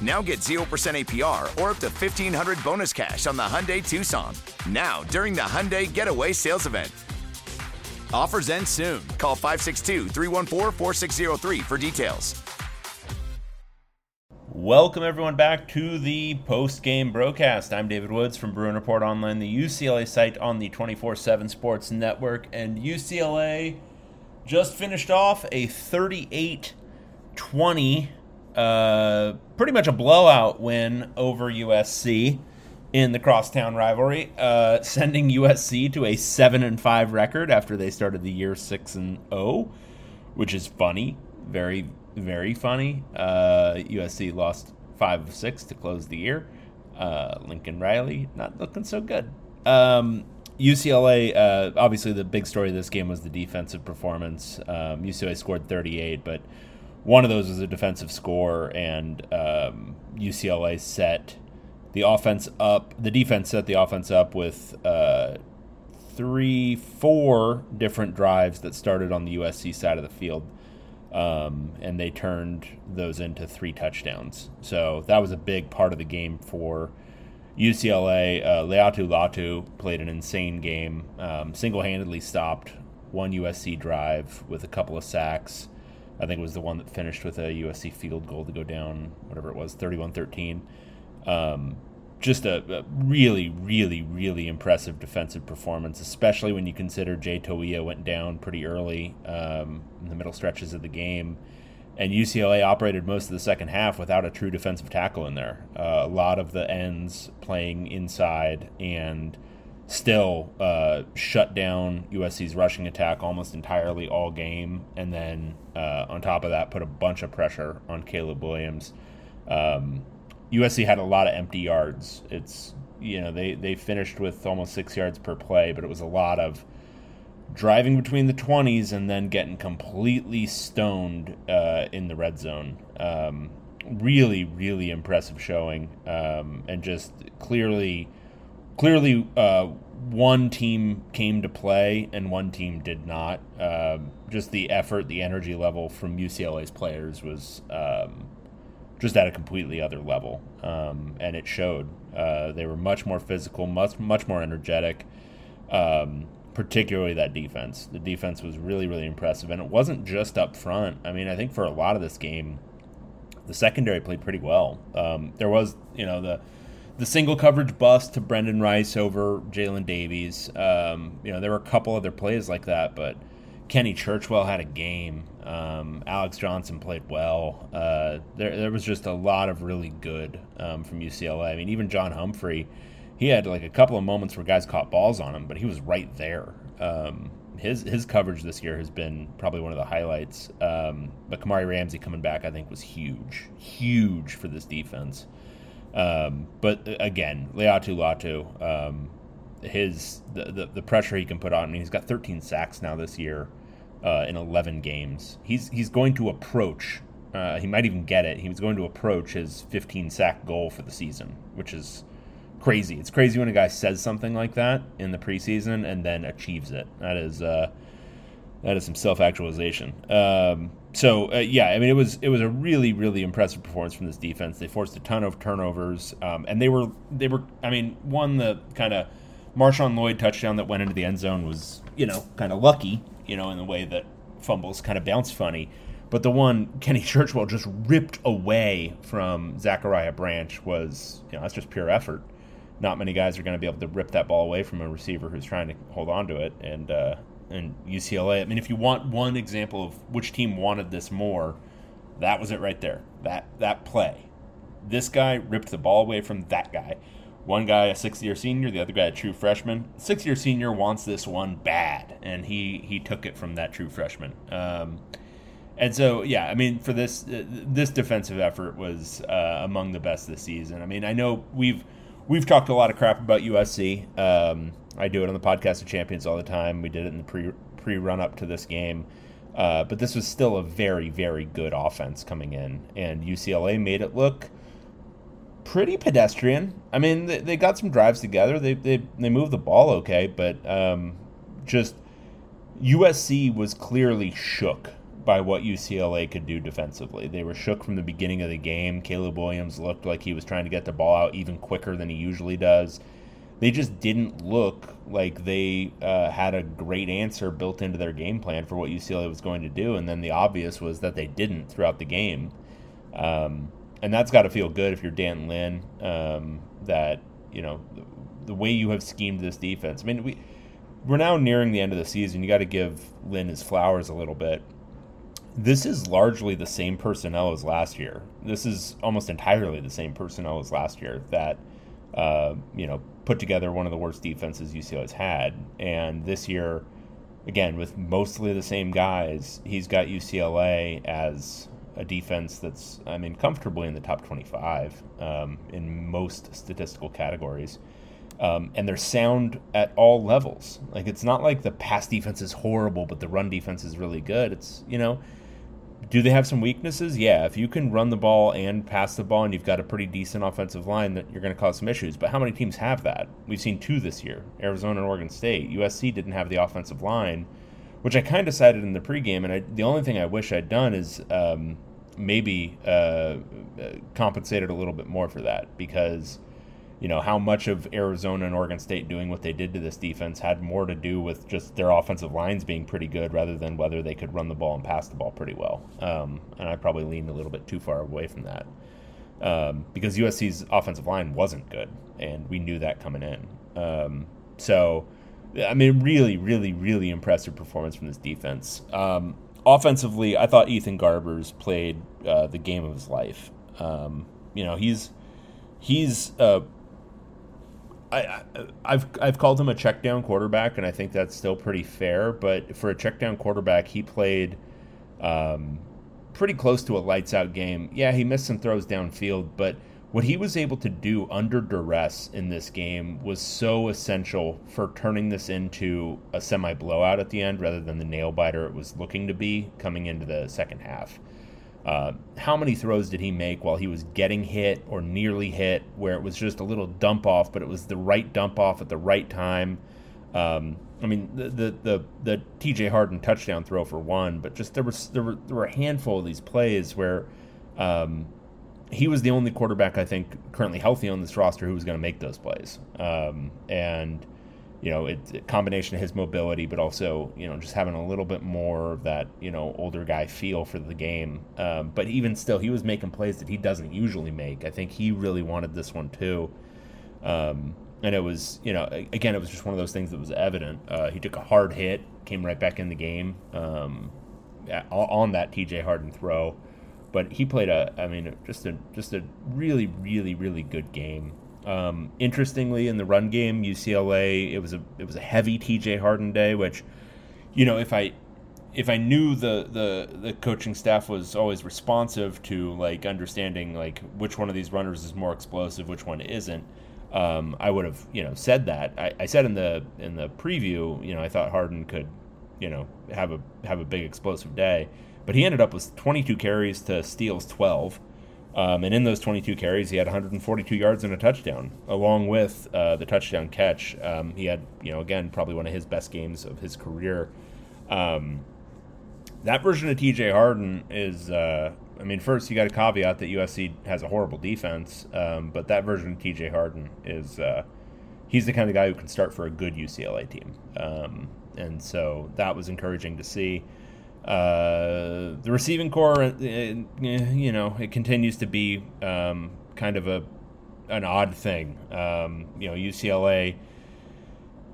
Now get 0% APR or up to 1500 bonus cash on the Hyundai Tucson. Now, during the Hyundai Getaway Sales Event. Offers end soon. Call 562 314 4603 for details. Welcome everyone back to the post-game broadcast. I'm David Woods from Bruin Report Online, the UCLA site on the 24/7 Sports Network, and UCLA just finished off a 38-20, uh, pretty much a blowout win over USC in the crosstown rivalry, uh, sending USC to a seven and five record after they started the year six and zero, oh, which is funny, very very funny. Uh, USC lost five of six to close the year. Uh, Lincoln Riley not looking so good. Um, UCLA, uh, obviously, the big story of this game was the defensive performance. Um, UCLA scored 38, but one of those was a defensive score, and um, UCLA set the offense up. The defense set the offense up with uh, three, four different drives that started on the USC side of the field um, and they turned those into three touchdowns. So that was a big part of the game for UCLA. Uh, Laiatu Latu played an insane game, um, single handedly stopped one USC drive with a couple of sacks. I think it was the one that finished with a USC field goal to go down, whatever it was, 31 13. Um, just a, a, really, really, really impressive defensive performance, especially when you consider Jay Toia went down pretty early um, in the middle stretches of the game. And UCLA operated most of the second half without a true defensive tackle in there. Uh, a lot of the ends playing inside and still uh, shut down USC's rushing attack almost entirely all game. And then uh, on top of that, put a bunch of pressure on Caleb Williams. Um, USC had a lot of empty yards. It's you know they they finished with almost six yards per play, but it was a lot of driving between the 20s and then getting completely stoned uh, in the red zone. Um, really, really impressive showing, um, and just clearly, clearly, uh, one team came to play and one team did not. Um, just the effort, the energy level from UCLA's players was um, just at a completely other level, um, and it showed. Uh, they were much more physical, much much more energetic. Um, particularly that defense. The defense was really really impressive, and it wasn't just up front. I mean, I think for a lot of this game, the secondary played pretty well. Um, there was, you know, the the single coverage bust to Brendan Rice over Jaylin Davies. Um, you know, there were a couple other plays like that, but Kenny Churchwell had a game. Um, Alex Johnson played well. Uh, there, there was just a lot of really good um, from UCLA. I mean, even John Humphrey, he had like a couple of moments where guys caught balls on him, but he was right there. Um, his his coverage this year has been probably one of the highlights. Um, but Kamari Ramsey coming back, I think, was huge, huge for this defense. Um, but uh, again, Laiatu Latu, um, his the, the, the pressure he can put on. I mean, he's got 13 sacks now this year uh, in 11 games. He's he's going to approach. Uh, he might even get it. He was going to approach his 15 sack goal for the season, which is crazy. It's crazy when a guy says something like that in the preseason and then achieves it. That is uh, that is some self actualization. Um, so uh, yeah, I mean it was it was a really really impressive performance from this defense. They forced a ton of turnovers, um, and they were they were I mean one the kind of Marshawn Lloyd touchdown that went into the end zone was you know kind of lucky you know in the way that fumbles kind of bounce funny. But the one Kenny Churchwell just ripped away from Zachariah Branch was, you know, that's just pure effort. Not many guys are going to be able to rip that ball away from a receiver who's trying to hold on to it. And uh, and UCLA. I mean, if you want one example of which team wanted this more, that was it right there. That that play. This guy ripped the ball away from that guy. One guy a sixth year senior, the other guy a true freshman. Sixth year senior wants this one bad, and he he took it from that true freshman. Um, and so, yeah, I mean, for this uh, this defensive effort was uh, among the best this season. I mean, I know we've we've talked a lot of crap about USC. Um, I do it on the podcast of champions all the time. We did it in the pre pre run up to this game. Uh, but this was still a very, very good offense coming in, and UCLA made it look pretty pedestrian. I mean, they, they got some drives together. They they they moved the ball okay, but um, just USC was clearly shook by what UCLA could do defensively. They were shook from the beginning of the game. Caleb Williams looked like he was trying to get the ball out even quicker than he usually does they just didn't look like they uh, had a great answer built into their game plan for what UCLA was going to do. And then the obvious was that they didn't throughout the game. Um, and that's got to feel good if you're D'Anton Lynn. Um, that you know the, way you have schemed this defense. I mean, we we're now nearing the end of the season. You got to give Lynn his flowers a little bit. This is largely the same personnel as last year. This is almost entirely the same personnel as last year. That uh, you know put together one of the worst defenses UCLA's had. And this year, again, with mostly the same guys, he's got UCLA as a defense that's, I mean, comfortably in the top 25 um, in most statistical categories. Um, and they're sound at all levels. Like, it's not like the pass defense is horrible, but the run defense is really good. It's, you know, do they have some weaknesses? Yeah, if you can run the ball and pass the ball and you've got a pretty decent offensive line, that you're going to cause some issues. But how many teams have that? We've seen two this year: Arizona and Oregon State. USC didn't have the offensive line, which I kind of cited in the pregame. And I, the only thing I wish I'd done is um, maybe uh, uh compensated a little bit more for that because you know how much of Arizona and Oregon State doing what they did to this defense had more to do with just their offensive lines being pretty good rather than whether they could run the ball and pass the ball pretty well. Um, and I probably leaned a little bit too far away from that um, because USC's offensive line wasn't good, and we knew that coming in. Um, so, I mean, really, really, really impressive performance from this defense. Um, offensively, I thought Ethan Garbers played uh, the game of his life. Um, you know, he's he's I, I've I've called him a check down quarterback, and I think that's still pretty fair. But for a check down quarterback, he played um, pretty close to a lights out game. Yeah, he missed some throws downfield, but what he was able to do under duress in this game was so essential for turning this into a semi blowout at the end rather than the nail biter it was looking to be coming into the second half. Uh, how many throws did he make while he was getting hit or nearly hit, where it was just a little dump off, but it was the right dump off at the right time? Um, I mean, the, the the the T.J. Harden touchdown throw for one, but just there was there were there were a handful of these plays where um, he was the only quarterback I think currently healthy on this roster who was going to make those plays, um, and you know, it's a combination of his mobility, but also, you know, just having a little bit more of that, you know, older guy feel for the game. Um, but even still, he was making plays that he doesn't usually make. I think he really wanted this one too. Um, and it was, you know, again, it was just one of those things that was evident. Uh, he took a hard hit, came right back in the game um, on that TJ Harden throw. But he played a, I mean, just a just a really, really, really good game. Um, interestingly, in the run game, UCLA it was a it was a heavy TJ Harden day, which you know if I if I knew the, the the coaching staff was always responsive to like understanding like which one of these runners is more explosive, which one isn't, um, I would have you know said that. I, I said in the in the preview, you know, I thought Harden could you know, have a have a big explosive day. But he ended up with 22 carries to Steele's 12. Um, and in those 22 carries, he had 142 yards and a touchdown, along with uh, the touchdown catch. Um, he had, you know, again, probably one of his best games of his career. Um, that version of TJ Harden is, uh, I mean, first you got to caveat that USC has a horrible defense, um, but that version of TJ Harden is, uh, he's the kind of guy who can start for a good UCLA team. Um, and so that was encouraging to see. Uh, the receiving corps, uh, you know, it continues to be um, kind of a an odd thing. Um, you know, UCLA.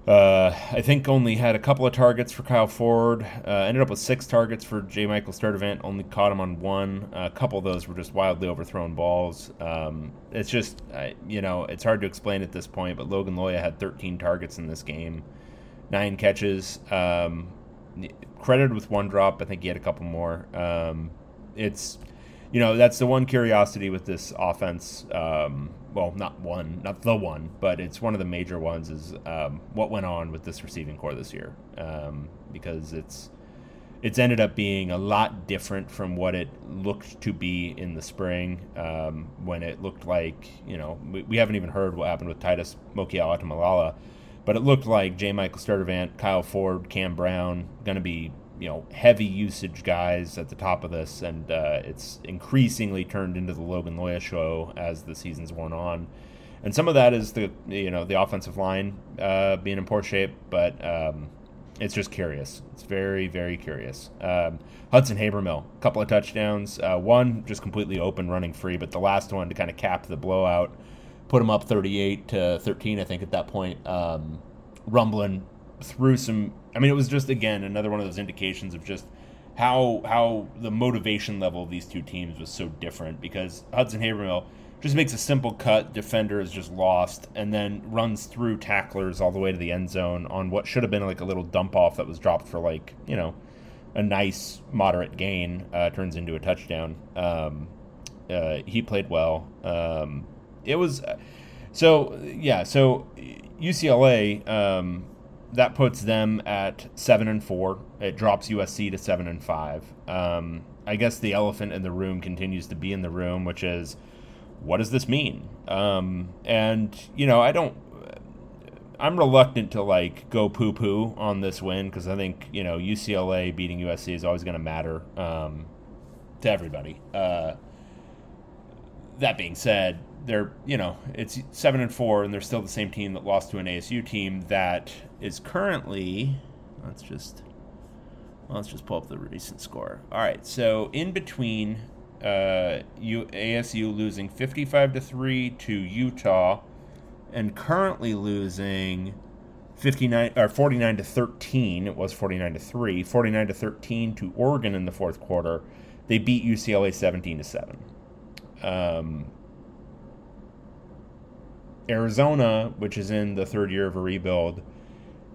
Uh, I think only had a couple of targets for Kyle Ford. Uh, ended up with six targets for J. Michael Sturdivant. Only caught him on one. a couple of those were just wildly overthrown balls. Um, it's just, you know, it's hard to explain at this point. But Logan Loya had 13 targets in this game, nine catches. Um, credited with one drop. I think he had a couple more. Um, it's, you know, that's the one curiosity with this offense. Um, well, not one, not the one, but it's one of the major ones. Is um, what went on with this receiving corps this year um, because it's it's ended up being a lot different from what it looked to be in the spring um, when it looked like you know we, we, haven't even heard what happened with Titus Mokiao but it looked like J. Michael Sturdivant, Kyle Ford, Cam Brown going to be you know heavy usage guys at the top of this, and uh, it's increasingly turned into the Logan Loya show as the season's worn on. And some of that is the you know the offensive line uh, being in poor shape, but um, it's just curious. It's very very curious. Um, Hudson Habermehl, a couple of touchdowns, uh, one just completely open running free, but the last one to kind of cap the blowout put them up 38 to 13, I think, at that point. Um, rumbling through some. I mean, it was just again another one of those indications of just how how the motivation level of these two teams was so different because Hudson Habermehl just makes a simple cut, defender is just lost, and then runs through tacklers all the way to the end zone on what should have been like a little dump off that was dropped for like you know a nice moderate gain uh, turns into a touchdown. Um, uh, he played well. Um, it was so yeah. So UCLA um, that puts them at seven and four. It drops USC to seven and five. Um, I guess the elephant in the room continues to be in the room, which is what does this mean? Um, and you know, I don't. I'm reluctant to like go poo poo on this win because I think you know UCLA beating USC is always going to matter um, to everybody. Uh, that being said, they're you know it's seven and four, and they're still the same team that lost to an ASU team that is currently. Let's just let's just pull up the recent score. All right, so in between uh, U, ASU losing fifty-five to three to Utah, and currently losing. 59 or 49 to 13 it was 49 to 3 49 to 13 to Oregon in the fourth quarter they beat UCLA 17 to 7 um, Arizona, which is in the third year of a rebuild,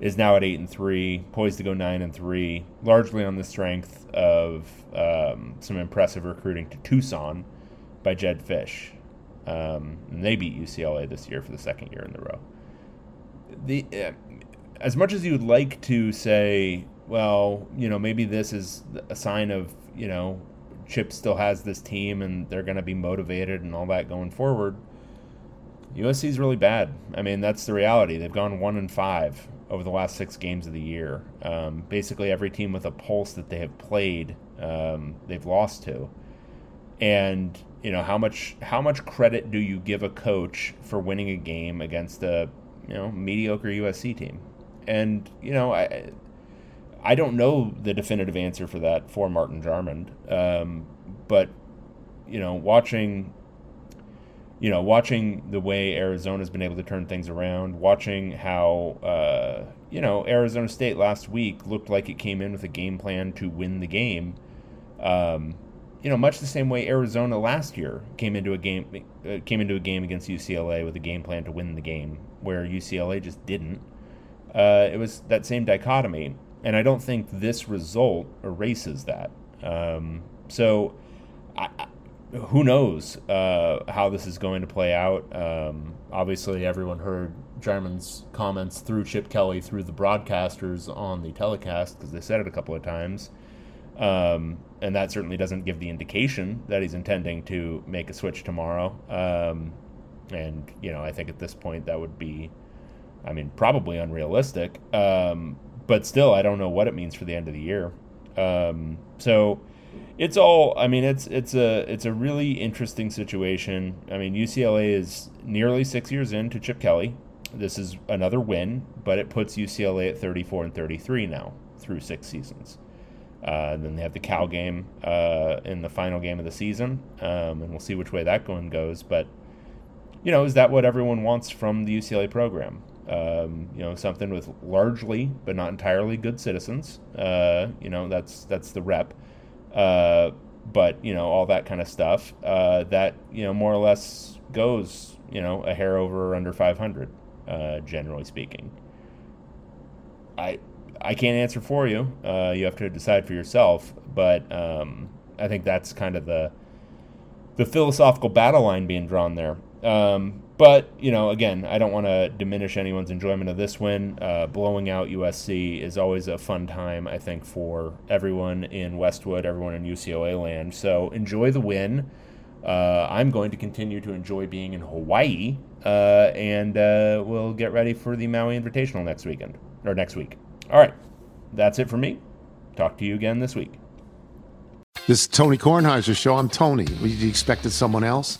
is now at eight and three, poised to go nine and three, largely on the strength of um, some impressive recruiting to Tucson by Jedd Fisch. Um, and they beat UCLA this year for the second year in a row. The uh, as much as you'd like to say, well, you know, maybe this is a sign of you know, Chip still has this team and they're going to be motivated and all that going forward USC is really bad. I mean, that's the reality. They've gone one and five over the last six games of the year. Um, basically, every team with a pulse that they have played, um, they've lost to. And you know how much how much credit do you give a coach for winning a game against a you know mediocre USC team? And you know I I don't know the definitive answer for that for Martin Jarmond, um, but you know watching you know, watching the way Arizona's been able to turn things around, watching how, uh, you know, Arizona State last week looked like it came in with a game plan to win the game. Um, you know, much the same way Arizona last year came into a game uh, came into a game against UCLA with a game plan to win the game, where UCLA just didn't. Uh, it was that same dichotomy, and I don't think this result erases that. Um, so, I, who knows uh, how this is going to play out? Um, obviously, everyone heard Jarmond's comments through Chip Kelly through the broadcasters on the telecast because they said it a couple of times. Um, and that certainly doesn't give the indication that he's intending to make a switch tomorrow. Um, and, you know, I think at this point that would be, I mean, probably unrealistic. Um, but still, I don't know what it means for the end of the year. Um, so it's all, I mean, it's, it's a, it's a really interesting situation. I mean, UCLA is nearly six years into Chip Kelly. This is another win, but it puts UCLA at 34 and 33 now through six seasons. Uh, then they have the Cal game uh, in the final game of the season, um, and we'll see which way that going goes. But you know, is that what everyone wants from the UCLA program? Um, you know, something with largely but not entirely good citizens. Uh, you know, that's that's the rep. Uh, but you know, all that kind of stuff uh, that you know more or less goes you know a hair over or under 500, uh, generally speaking. I I can't answer for you. Uh, you have to decide for yourself. But um, I think that's kind of the the philosophical battle line being drawn there. Um, but you know, again, I don't want to diminish anyone's enjoyment of this win. Uh, blowing out USC is always a fun time, I think, for everyone in Westwood, everyone in UCLA land. So enjoy the win. Uh, I'm going to continue to enjoy being in Hawaii, uh, and uh, we'll get ready for the Maui Invitational next weekend or next week. All right. That's it for me. Talk to you again this week. This is Tony Kornheiser's show. I'm Tony. You expected someone else?